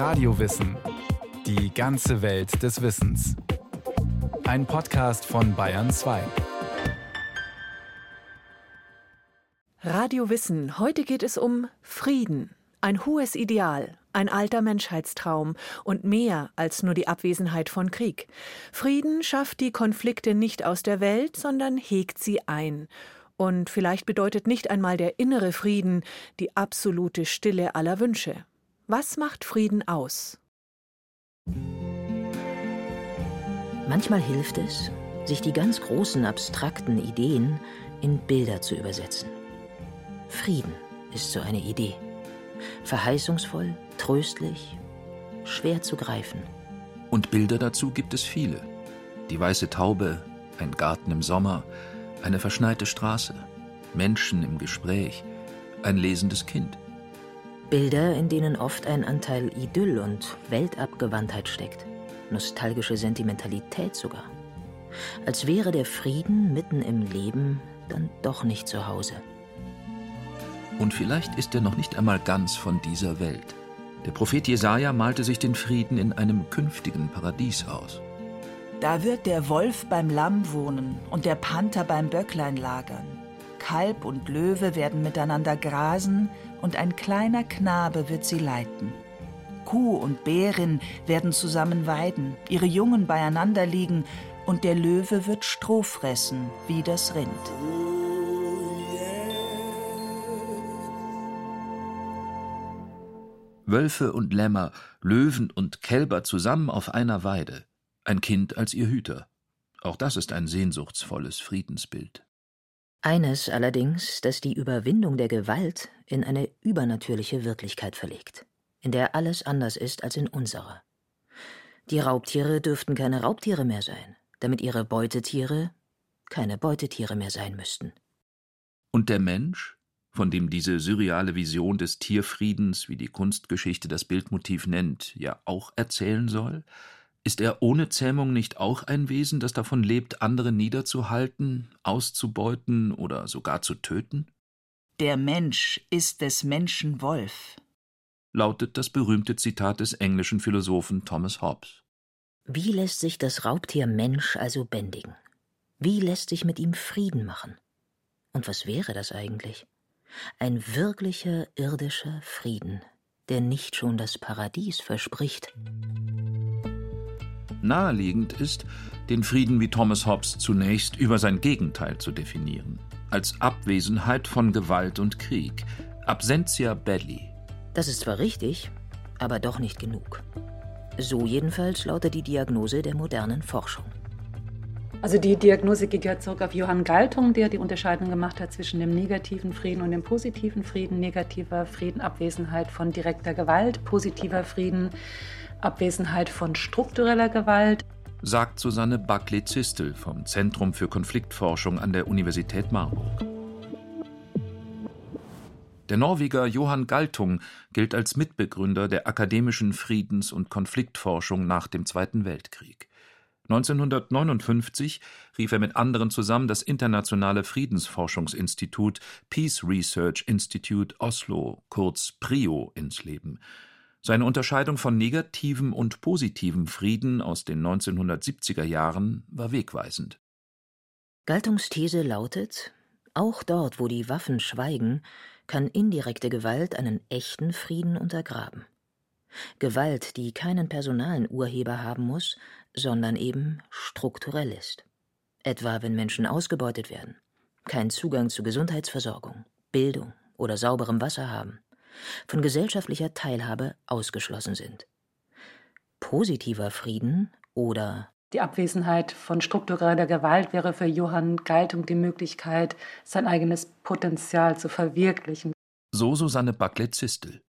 Radiowissen. Die ganze Welt des Wissens. Ein Podcast von Bayern 2. Radio Wissen. Heute geht es um Frieden. Ein hohes Ideal, ein alter Menschheitstraum und mehr als nur die Abwesenheit von Krieg. Frieden schafft die Konflikte nicht aus der Welt, sondern hegt sie ein. Und vielleicht bedeutet nicht einmal der innere Frieden die absolute Stille aller Wünsche. Was macht Frieden aus? Manchmal hilft es, sich die ganz großen abstrakten Ideen in Bilder zu übersetzen. Frieden ist so eine Idee. Verheißungsvoll, tröstlich, schwer zu greifen. Und Bilder dazu gibt es viele. Die weiße Taube, ein Garten im Sommer, eine verschneite Straße, Menschen im Gespräch, ein lesendes Kind. Bilder, in denen oft ein Anteil Idyll und Weltabgewandtheit steckt, nostalgische Sentimentalität sogar. Als wäre der Frieden mitten im Leben dann doch nicht zu Hause. Und vielleicht ist er noch nicht einmal ganz von dieser Welt. Der Prophet Jesaja malte sich den Frieden in einem künftigen Paradies aus. Da wird der Wolf beim Lamm wohnen und der Panther beim Böcklein lagern. Kalb und Löwe werden miteinander grasen und ein kleiner Knabe wird sie leiten. Kuh und Bärin werden zusammen weiden, ihre Jungen beieinander liegen, und der Löwe wird Stroh fressen wie das Rind. Wölfe und Lämmer, Löwen und Kälber zusammen auf einer Weide, ein Kind als ihr Hüter. Auch das ist ein sehnsuchtsvolles Friedensbild. Eines allerdings, das die Überwindung der Gewalt in eine übernatürliche Wirklichkeit verlegt, in der alles anders ist als in unserer. Die Raubtiere dürften keine Raubtiere mehr sein, damit ihre Beutetiere keine Beutetiere mehr sein müssten. Und der Mensch, von dem diese surreale Vision des Tierfriedens, wie die Kunstgeschichte das Bildmotiv nennt, ja auch erzählen soll, ist er ohne Zähmung nicht auch ein Wesen, das davon lebt, andere niederzuhalten, auszubeuten oder sogar zu töten? Der Mensch ist des Menschen Wolf, lautet das berühmte Zitat des englischen Philosophen Thomas Hobbes. Wie lässt sich das Raubtier Mensch also bändigen? Wie lässt sich mit ihm Frieden machen? Und was wäre das eigentlich? Ein wirklicher irdischer Frieden, der nicht schon das Paradies verspricht. Naheliegend ist, den Frieden wie Thomas Hobbes zunächst über sein Gegenteil zu definieren, als Abwesenheit von Gewalt und Krieg, Absentia belli. Das ist zwar richtig, aber doch nicht genug. So jedenfalls lautet die Diagnose der modernen Forschung. Also die Diagnose geht ja zurück auf Johann Galtung, der die Unterscheidung gemacht hat zwischen dem negativen Frieden und dem positiven Frieden. Negativer Frieden, Abwesenheit von direkter Gewalt, positiver Frieden, Abwesenheit von struktureller Gewalt. Sagt Susanne Buckley-Zistel vom Zentrum für Konfliktforschung an der Universität Marburg. Der Norweger Johann Galtung gilt als Mitbegründer der akademischen Friedens- und Konfliktforschung nach dem Zweiten Weltkrieg. 1959 rief er mit anderen zusammen das Internationale Friedensforschungsinstitut Peace Research Institute Oslo, kurz PRIO, ins Leben. Seine Unterscheidung von negativem und positivem Frieden aus den 1970er Jahren war wegweisend. Galtungs These lautet, auch dort, wo die Waffen schweigen, kann indirekte Gewalt einen echten Frieden untergraben. Gewalt, die keinen personalen Urheber haben muss, sondern eben strukturell ist. Etwa wenn Menschen ausgebeutet werden, keinen Zugang zu Gesundheitsversorgung, Bildung oder sauberem Wasser haben, von gesellschaftlicher Teilhabe ausgeschlossen sind. Positiver Frieden oder die Abwesenheit von struktureller Gewalt wäre für Johann Galtung die Möglichkeit, sein eigenes Potenzial zu verwirklichen. So Susanne Backlet-Zistel.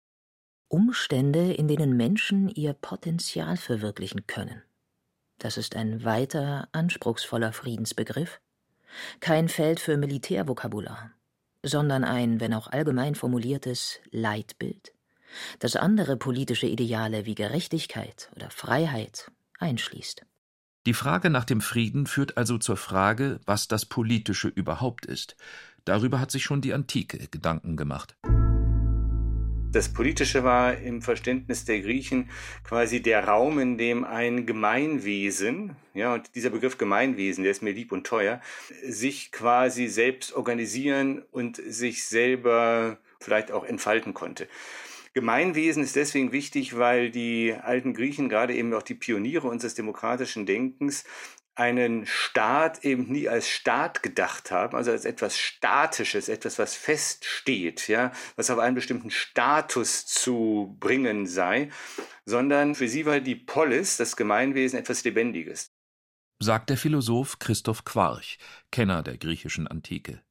Umstände, in denen Menschen ihr Potenzial verwirklichen können. Das ist ein weiter, anspruchsvoller Friedensbegriff. Kein Feld für Militärvokabular, sondern ein, wenn auch allgemein formuliertes Leitbild, das andere politische Ideale wie Gerechtigkeit oder Freiheit einschließt. Die Frage nach dem Frieden führt also zur Frage, was das Politische überhaupt ist. Darüber hat sich schon die Antike Gedanken gemacht. Das Politische war im Verständnis der Griechen quasi der Raum, in dem ein Gemeinwesen, ja, und dieser Begriff Gemeinwesen, der ist mir lieb und teuer, sich quasi selbst organisieren und sich selber vielleicht auch entfalten konnte. Gemeinwesen ist deswegen wichtig, weil die alten Griechen, gerade eben auch die Pioniere unseres demokratischen Denkens, einen Staat eben nie als Staat gedacht haben, also als etwas Statisches, etwas, was feststeht, ja, was auf einen bestimmten Status zu bringen sei, sondern für sie war die Polis, das Gemeinwesen, etwas Lebendiges. Sagt der Philosoph Christoph Quarch, Kenner der griechischen Antike.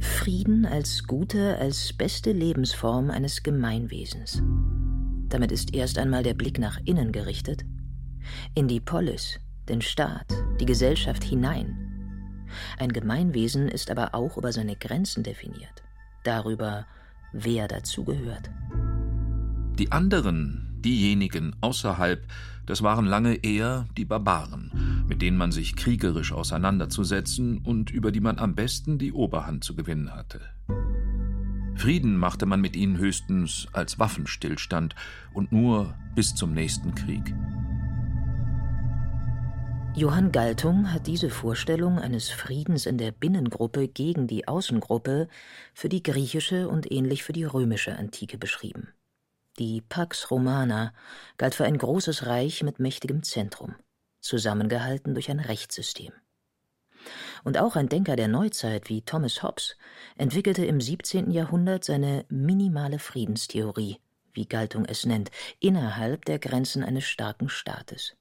Frieden als gute, als beste Lebensform eines Gemeinwesens. Damit ist erst einmal der Blick nach innen gerichtet in die Polis, den Staat, die Gesellschaft hinein. Ein Gemeinwesen ist aber auch über seine Grenzen definiert, darüber, wer dazugehört. Die anderen, diejenigen außerhalb, das waren lange eher die Barbaren, mit denen man sich kriegerisch auseinanderzusetzen und über die man am besten die Oberhand zu gewinnen hatte. Frieden machte man mit ihnen höchstens als Waffenstillstand und nur bis zum nächsten Krieg. Johann Galtung hat diese Vorstellung eines Friedens in der Binnengruppe gegen die Außengruppe für die griechische und ähnlich für die römische Antike beschrieben. Die Pax Romana galt für ein großes Reich mit mächtigem Zentrum, zusammengehalten durch ein Rechtssystem. Und auch ein Denker der Neuzeit wie Thomas Hobbes entwickelte im 17. Jahrhundert seine minimale Friedenstheorie, wie Galtung es nennt, innerhalb der Grenzen eines starken Staates.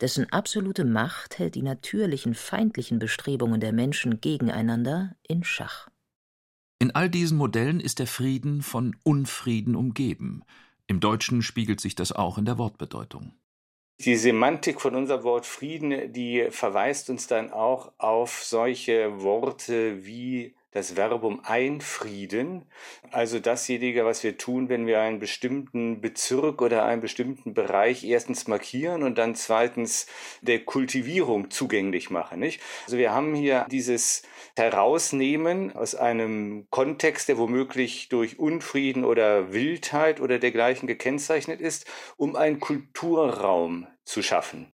Dessen absolute Macht hält die natürlichen feindlichen Bestrebungen der Menschen gegeneinander in Schach. In all diesen Modellen ist der Frieden von Unfrieden umgeben. Im Deutschen spiegelt sich das auch in der Wortbedeutung. Die Semantik von unserem Wort Frieden, die verweist uns dann auch auf solche Worte wie das Verbum einfrieden, also dasjenige, was wir tun, wenn wir einen bestimmten Bezirk oder einen bestimmten Bereich erstens markieren und dann zweitens der Kultivierung zugänglich machen. Nicht? Also wir haben hier dieses Herausnehmen aus einem Kontext, der womöglich durch Unfrieden oder Wildheit oder dergleichen gekennzeichnet ist, um einen Kulturraum zu schaffen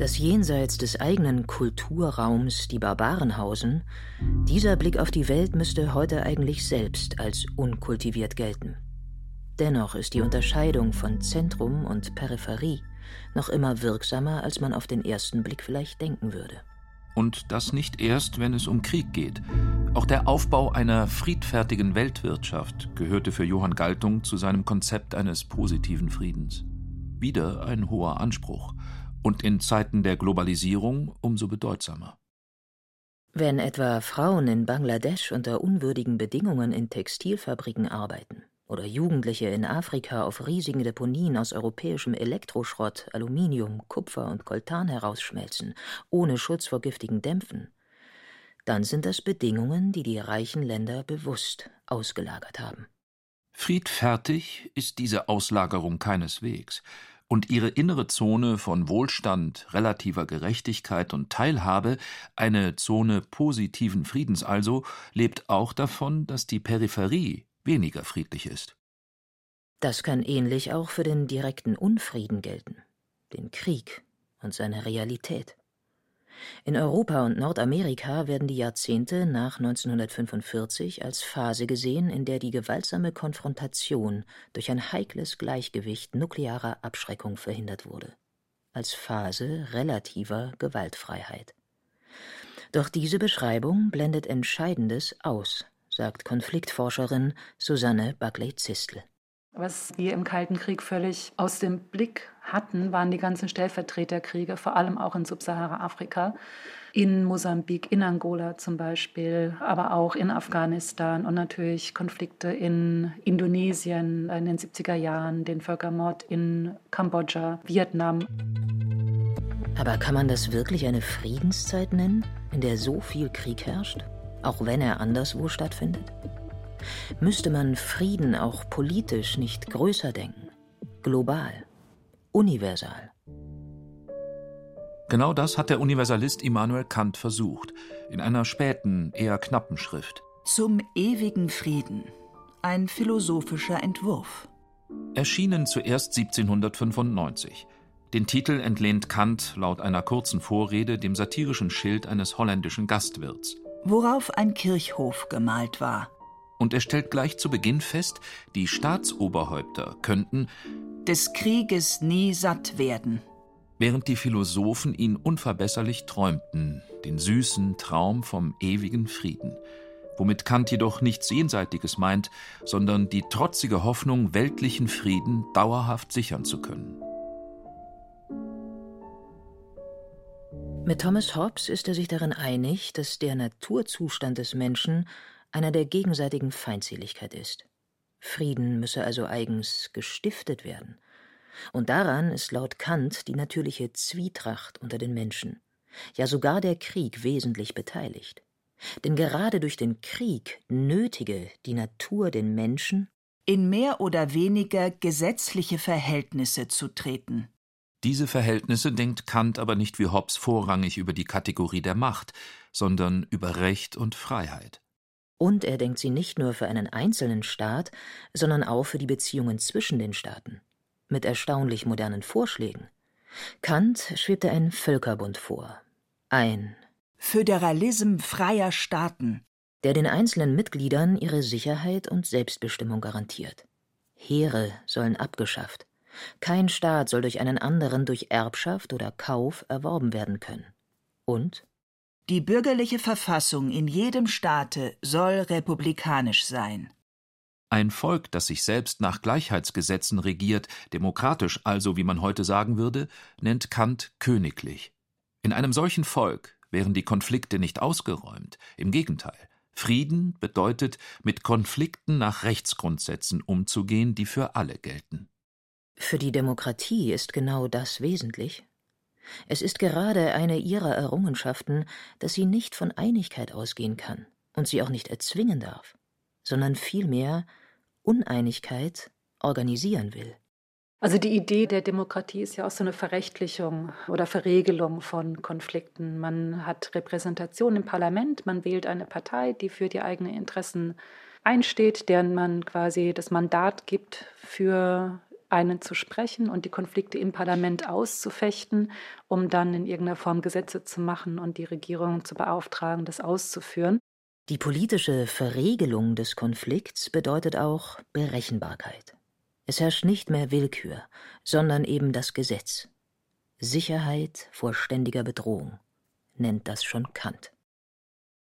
dass jenseits des eigenen Kulturraums die Barbaren hausen, dieser Blick auf die Welt müsste heute eigentlich selbst als unkultiviert gelten. Dennoch ist die Unterscheidung von Zentrum und Peripherie noch immer wirksamer, als man auf den ersten Blick vielleicht denken würde. Und das nicht erst, wenn es um Krieg geht. Auch der Aufbau einer friedfertigen Weltwirtschaft gehörte für Johann Galtung zu seinem Konzept eines positiven Friedens. Wieder ein hoher Anspruch und in Zeiten der Globalisierung umso bedeutsamer. Wenn etwa Frauen in Bangladesch unter unwürdigen Bedingungen in Textilfabriken arbeiten oder Jugendliche in Afrika auf riesigen Deponien aus europäischem Elektroschrott, Aluminium, Kupfer und Koltan herausschmelzen, ohne Schutz vor giftigen Dämpfen, dann sind das Bedingungen, die die reichen Länder bewusst ausgelagert haben. Friedfertig ist diese Auslagerung keineswegs, und ihre innere Zone von Wohlstand, relativer Gerechtigkeit und Teilhabe, eine Zone positiven Friedens also, lebt auch davon, dass die Peripherie weniger friedlich ist. Das kann ähnlich auch für den direkten Unfrieden gelten, den Krieg und seine Realität. In Europa und Nordamerika werden die Jahrzehnte nach 1945 als Phase gesehen, in der die gewaltsame Konfrontation durch ein heikles Gleichgewicht nuklearer Abschreckung verhindert wurde, als Phase relativer Gewaltfreiheit. Doch diese Beschreibung blendet Entscheidendes aus, sagt Konfliktforscherin Susanne Buckley-Zistel. Was wir im Kalten Krieg völlig aus dem Blick hatten, waren die ganzen Stellvertreterkriege, vor allem auch in Subsahara-Afrika, in Mosambik, in Angola zum Beispiel, aber auch in Afghanistan und natürlich Konflikte in Indonesien in den 70er Jahren, den Völkermord in Kambodscha, Vietnam. Aber kann man das wirklich eine Friedenszeit nennen, in der so viel Krieg herrscht, auch wenn er anderswo stattfindet? Müsste man Frieden auch politisch nicht größer denken, global, universal? Genau das hat der Universalist Immanuel Kant versucht, in einer späten, eher knappen Schrift. Zum ewigen Frieden. Ein philosophischer Entwurf. Erschienen zuerst 1795. Den Titel entlehnt Kant laut einer kurzen Vorrede dem satirischen Schild eines holländischen Gastwirts. Worauf ein Kirchhof gemalt war. Und er stellt gleich zu Beginn fest, die Staatsoberhäupter könnten des Krieges nie satt werden. Während die Philosophen ihn unverbesserlich träumten, den süßen Traum vom ewigen Frieden womit Kant jedoch nichts Jenseitiges meint, sondern die trotzige Hoffnung, weltlichen Frieden dauerhaft sichern zu können. Mit Thomas Hobbes ist er sich darin einig, dass der Naturzustand des Menschen einer der gegenseitigen Feindseligkeit ist. Frieden müsse also eigens gestiftet werden. Und daran ist laut Kant die natürliche Zwietracht unter den Menschen, ja sogar der Krieg wesentlich beteiligt. Denn gerade durch den Krieg nötige die Natur den Menschen, in mehr oder weniger gesetzliche Verhältnisse zu treten. Diese Verhältnisse denkt Kant aber nicht wie Hobbes vorrangig über die Kategorie der Macht, sondern über Recht und Freiheit. Und er denkt sie nicht nur für einen einzelnen Staat, sondern auch für die Beziehungen zwischen den Staaten. Mit erstaunlich modernen Vorschlägen. Kant schwebte ein Völkerbund vor. Ein Föderalism freier Staaten, der den einzelnen Mitgliedern ihre Sicherheit und Selbstbestimmung garantiert. Heere sollen abgeschafft. Kein Staat soll durch einen anderen durch Erbschaft oder Kauf erworben werden können. Und die bürgerliche Verfassung in jedem Staate soll republikanisch sein. Ein Volk, das sich selbst nach Gleichheitsgesetzen regiert, demokratisch also, wie man heute sagen würde, nennt Kant königlich. In einem solchen Volk, wären die Konflikte nicht ausgeräumt. Im Gegenteil. Frieden bedeutet, mit Konflikten nach Rechtsgrundsätzen umzugehen, die für alle gelten. Für die Demokratie ist genau das wesentlich. Es ist gerade eine ihrer Errungenschaften, dass sie nicht von Einigkeit ausgehen kann und sie auch nicht erzwingen darf, sondern vielmehr Uneinigkeit organisieren will. Also die Idee der Demokratie ist ja auch so eine Verrechtlichung oder Verregelung von Konflikten. Man hat Repräsentation im Parlament, man wählt eine Partei, die für die eigenen Interessen einsteht, deren man quasi das Mandat gibt, für einen zu sprechen und die Konflikte im Parlament auszufechten, um dann in irgendeiner Form Gesetze zu machen und die Regierung zu beauftragen, das auszuführen. Die politische Verregelung des Konflikts bedeutet auch Berechenbarkeit. Es herrscht nicht mehr Willkür, sondern eben das Gesetz. Sicherheit vor ständiger Bedrohung nennt das schon Kant.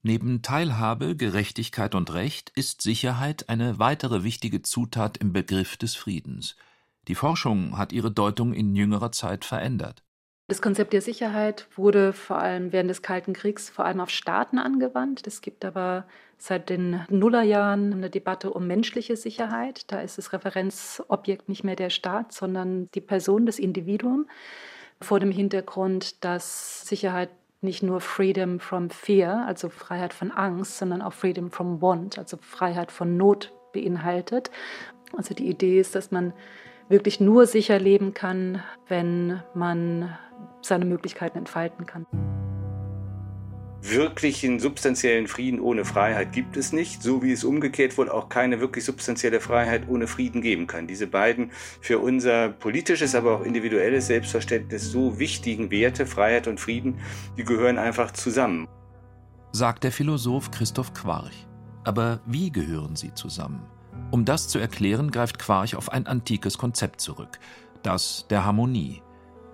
Neben Teilhabe, Gerechtigkeit und Recht ist Sicherheit eine weitere wichtige Zutat im Begriff des Friedens. Die Forschung hat ihre Deutung in jüngerer Zeit verändert. Das Konzept der Sicherheit wurde vor allem während des Kalten Kriegs vor allem auf Staaten angewandt. Es gibt aber seit den Nullerjahren eine Debatte um menschliche Sicherheit. Da ist das Referenzobjekt nicht mehr der Staat, sondern die Person, das Individuum. Vor dem Hintergrund, dass Sicherheit nicht nur Freedom from Fear, also Freiheit von Angst, sondern auch Freedom from Want, also Freiheit von Not beinhaltet. Also die Idee ist, dass man wirklich nur sicher leben kann, wenn man seine Möglichkeiten entfalten kann. Wirklichen substanziellen Frieden ohne Freiheit gibt es nicht, so wie es umgekehrt wohl auch keine wirklich substanzielle Freiheit ohne Frieden geben kann. Diese beiden für unser politisches, aber auch individuelles Selbstverständnis so wichtigen Werte, Freiheit und Frieden, die gehören einfach zusammen. Sagt der Philosoph Christoph Quarch. Aber wie gehören sie zusammen? Um das zu erklären, greift Quarch auf ein antikes Konzept zurück, das der Harmonie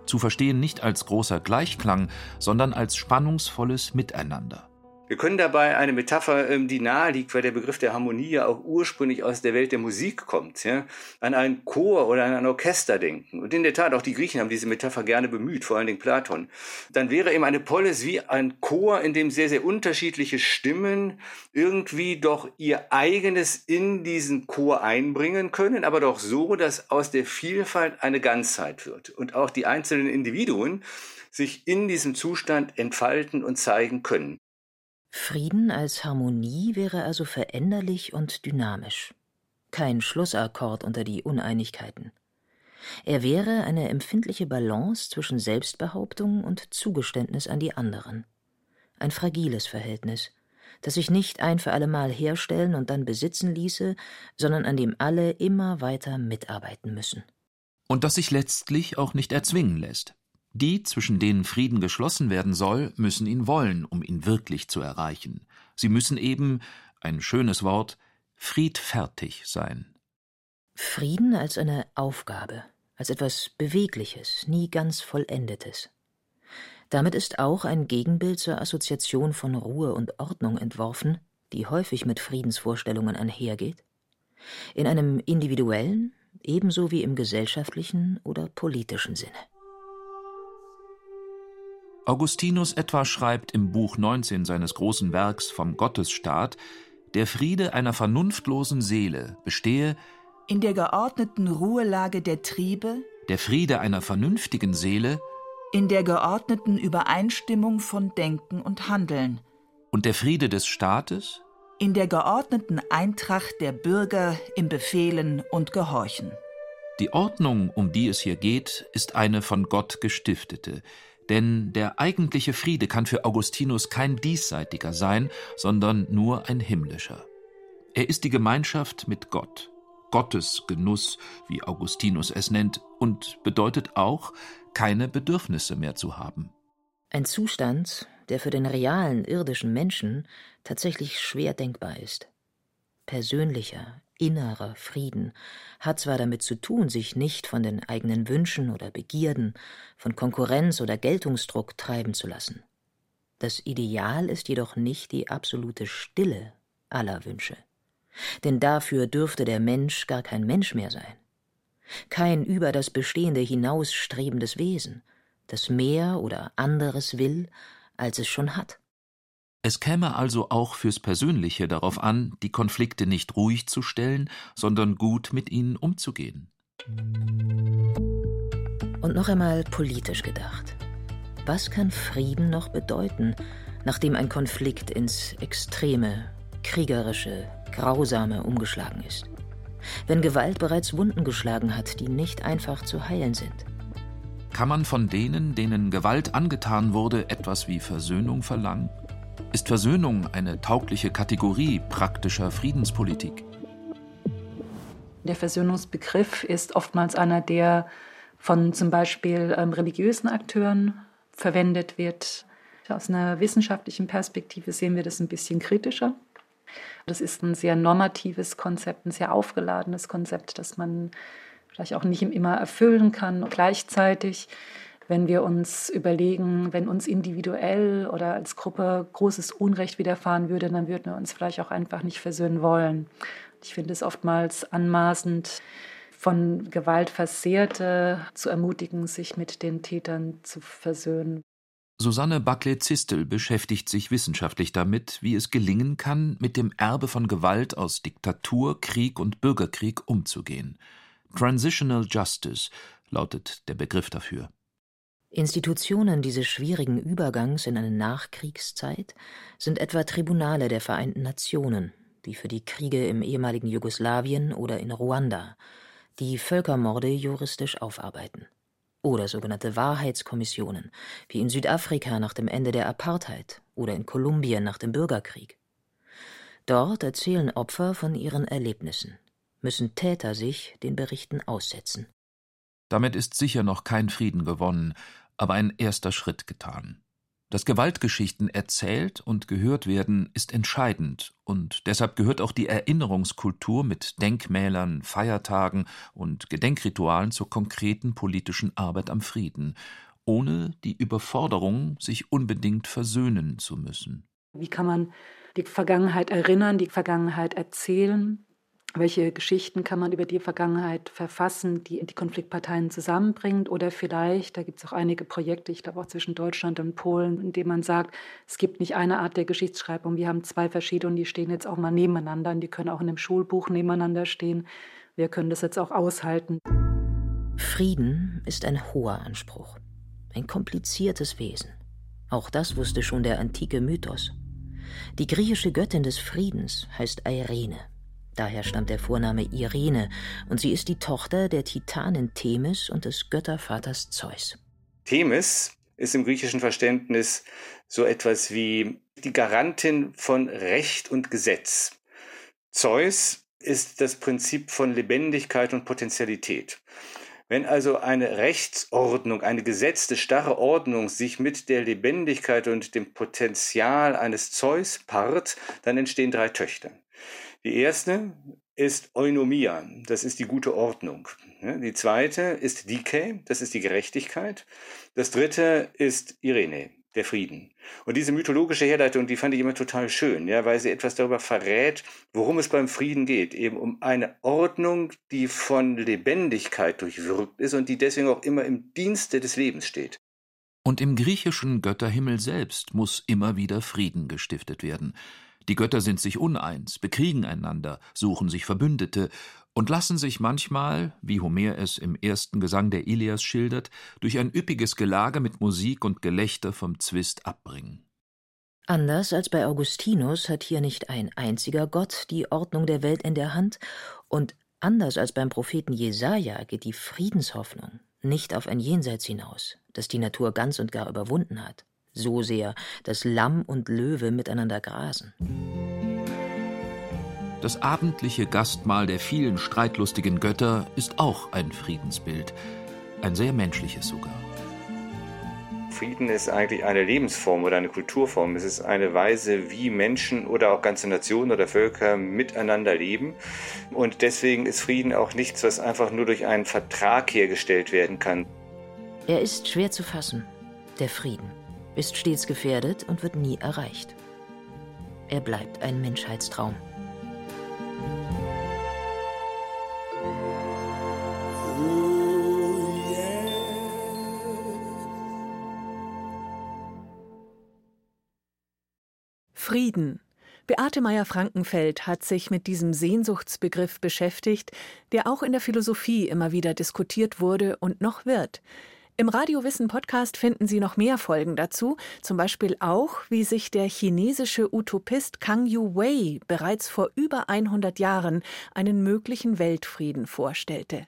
zu verstehen nicht als großer Gleichklang, sondern als spannungsvolles Miteinander. Wir können dabei eine Metapher, ähm, die nahe liegt, weil der Begriff der Harmonie ja auch ursprünglich aus der Welt der Musik kommt, ja, an einen Chor oder an ein Orchester denken. Und in der Tat, auch die Griechen haben diese Metapher gerne bemüht, vor allen Dingen Platon. Dann wäre eben eine Polis wie ein Chor, in dem sehr, sehr unterschiedliche Stimmen irgendwie doch ihr eigenes in diesen Chor einbringen können, aber doch so, dass aus der Vielfalt eine Ganzheit wird und auch die einzelnen Individuen sich in diesem Zustand entfalten und zeigen können. Frieden als Harmonie wäre also veränderlich und dynamisch. Kein Schlussakkord unter die Uneinigkeiten. Er wäre eine empfindliche Balance zwischen Selbstbehauptung und Zugeständnis an die anderen. Ein fragiles Verhältnis das sich nicht ein für allemal herstellen und dann besitzen ließe, sondern an dem alle immer weiter mitarbeiten müssen. Und das sich letztlich auch nicht erzwingen lässt. Die, zwischen denen Frieden geschlossen werden soll, müssen ihn wollen, um ihn wirklich zu erreichen. Sie müssen eben, ein schönes Wort, friedfertig sein. Frieden als eine Aufgabe, als etwas Bewegliches, nie ganz Vollendetes. Damit ist auch ein Gegenbild zur Assoziation von Ruhe und Ordnung entworfen, die häufig mit Friedensvorstellungen einhergeht, in einem individuellen ebenso wie im gesellschaftlichen oder politischen Sinne. Augustinus etwa schreibt im Buch 19 seines großen Werks vom Gottesstaat, der Friede einer vernunftlosen Seele bestehe in der geordneten Ruhelage der Triebe, der Friede einer vernünftigen Seele, in der geordneten Übereinstimmung von Denken und Handeln, und der Friede des Staates, in der geordneten Eintracht der Bürger im Befehlen und Gehorchen. Die Ordnung, um die es hier geht, ist eine von Gott gestiftete, denn der eigentliche Friede kann für Augustinus kein diesseitiger sein, sondern nur ein himmlischer. Er ist die Gemeinschaft mit Gott, Gottes Genuss, wie Augustinus es nennt, und bedeutet auch, keine Bedürfnisse mehr zu haben. Ein Zustand, der für den realen irdischen Menschen tatsächlich schwer denkbar ist. Persönlicher, innerer Frieden hat zwar damit zu tun, sich nicht von den eigenen Wünschen oder Begierden, von Konkurrenz oder Geltungsdruck treiben zu lassen. Das Ideal ist jedoch nicht die absolute Stille aller Wünsche. Denn dafür dürfte der Mensch gar kein Mensch mehr sein. Kein über das Bestehende hinausstrebendes Wesen, das mehr oder anderes will, als es schon hat. Es käme also auch fürs Persönliche darauf an, die Konflikte nicht ruhig zu stellen, sondern gut mit ihnen umzugehen. Und noch einmal politisch gedacht. Was kann Frieden noch bedeuten, nachdem ein Konflikt ins Extreme, kriegerische, grausame umgeschlagen ist? Wenn Gewalt bereits Wunden geschlagen hat, die nicht einfach zu heilen sind? Kann man von denen, denen Gewalt angetan wurde, etwas wie Versöhnung verlangen? Ist Versöhnung eine taugliche Kategorie praktischer Friedenspolitik? Der Versöhnungsbegriff ist oftmals einer, der von zum Beispiel ähm, religiösen Akteuren verwendet wird. Aus einer wissenschaftlichen Perspektive sehen wir das ein bisschen kritischer. Das ist ein sehr normatives Konzept, ein sehr aufgeladenes Konzept, das man vielleicht auch nicht immer erfüllen kann. Gleichzeitig wenn wir uns überlegen, wenn uns individuell oder als Gruppe großes Unrecht widerfahren würde, dann würden wir uns vielleicht auch einfach nicht versöhnen wollen. Ich finde es oftmals anmaßend, von Gewalt Versehrte zu ermutigen, sich mit den Tätern zu versöhnen. Susanne Buckley-Zistel beschäftigt sich wissenschaftlich damit, wie es gelingen kann, mit dem Erbe von Gewalt aus Diktatur, Krieg und Bürgerkrieg umzugehen. Transitional Justice lautet der Begriff dafür. Institutionen dieses schwierigen Übergangs in eine Nachkriegszeit sind etwa Tribunale der Vereinten Nationen, die für die Kriege im ehemaligen Jugoslawien oder in Ruanda die Völkermorde juristisch aufarbeiten. Oder sogenannte Wahrheitskommissionen, wie in Südafrika nach dem Ende der Apartheid oder in Kolumbien nach dem Bürgerkrieg. Dort erzählen Opfer von ihren Erlebnissen, müssen Täter sich den Berichten aussetzen. Damit ist sicher noch kein Frieden gewonnen, aber ein erster Schritt getan. Dass Gewaltgeschichten erzählt und gehört werden, ist entscheidend, und deshalb gehört auch die Erinnerungskultur mit Denkmälern, Feiertagen und Gedenkritualen zur konkreten politischen Arbeit am Frieden, ohne die Überforderung, sich unbedingt versöhnen zu müssen. Wie kann man die Vergangenheit erinnern, die Vergangenheit erzählen, welche Geschichten kann man über die Vergangenheit verfassen, die die Konfliktparteien zusammenbringt? Oder vielleicht, da gibt es auch einige Projekte, ich glaube auch zwischen Deutschland und Polen, in denen man sagt, es gibt nicht eine Art der Geschichtsschreibung, wir haben zwei verschiedene und die stehen jetzt auch mal nebeneinander und die können auch in einem Schulbuch nebeneinander stehen. Wir können das jetzt auch aushalten. Frieden ist ein hoher Anspruch, ein kompliziertes Wesen. Auch das wusste schon der antike Mythos. Die griechische Göttin des Friedens heißt Irene. Daher stammt der Vorname Irene, und sie ist die Tochter der Titanin Themis und des Göttervaters Zeus. Themis ist im griechischen Verständnis so etwas wie die Garantin von Recht und Gesetz. Zeus ist das Prinzip von Lebendigkeit und Potentialität. Wenn also eine Rechtsordnung, eine gesetzte, starre Ordnung sich mit der Lebendigkeit und dem Potenzial eines Zeus paart, dann entstehen drei Töchter. Die erste ist Eunomia, das ist die gute Ordnung. Die zweite ist Dike, das ist die Gerechtigkeit. Das dritte ist Irene, der Frieden. Und diese mythologische Herleitung, die fand ich immer total schön, ja, weil sie etwas darüber verrät, worum es beim Frieden geht. Eben um eine Ordnung, die von Lebendigkeit durchwirkt ist und die deswegen auch immer im Dienste des Lebens steht. Und im griechischen Götterhimmel selbst muss immer wieder Frieden gestiftet werden. Die Götter sind sich uneins, bekriegen einander, suchen sich Verbündete und lassen sich manchmal, wie Homer es im ersten Gesang der Ilias schildert, durch ein üppiges Gelage mit Musik und Gelächter vom Zwist abbringen. Anders als bei Augustinus hat hier nicht ein einziger Gott die Ordnung der Welt in der Hand und anders als beim Propheten Jesaja geht die Friedenshoffnung nicht auf ein Jenseits hinaus, das die Natur ganz und gar überwunden hat so sehr, dass Lamm und Löwe miteinander grasen. Das abendliche Gastmahl der vielen streitlustigen Götter ist auch ein Friedensbild, ein sehr menschliches sogar. Frieden ist eigentlich eine Lebensform oder eine Kulturform. Es ist eine Weise, wie Menschen oder auch ganze Nationen oder Völker miteinander leben. Und deswegen ist Frieden auch nichts, was einfach nur durch einen Vertrag hergestellt werden kann. Er ist schwer zu fassen, der Frieden ist stets gefährdet und wird nie erreicht. Er bleibt ein Menschheitstraum. Frieden. Beate Meyer-Frankenfeld hat sich mit diesem Sehnsuchtsbegriff beschäftigt, der auch in der Philosophie immer wieder diskutiert wurde und noch wird. Im Radiowissen Podcast finden Sie noch mehr Folgen dazu, zum Beispiel auch, wie sich der chinesische Utopist Kang Yu Wei bereits vor über 100 Jahren einen möglichen Weltfrieden vorstellte.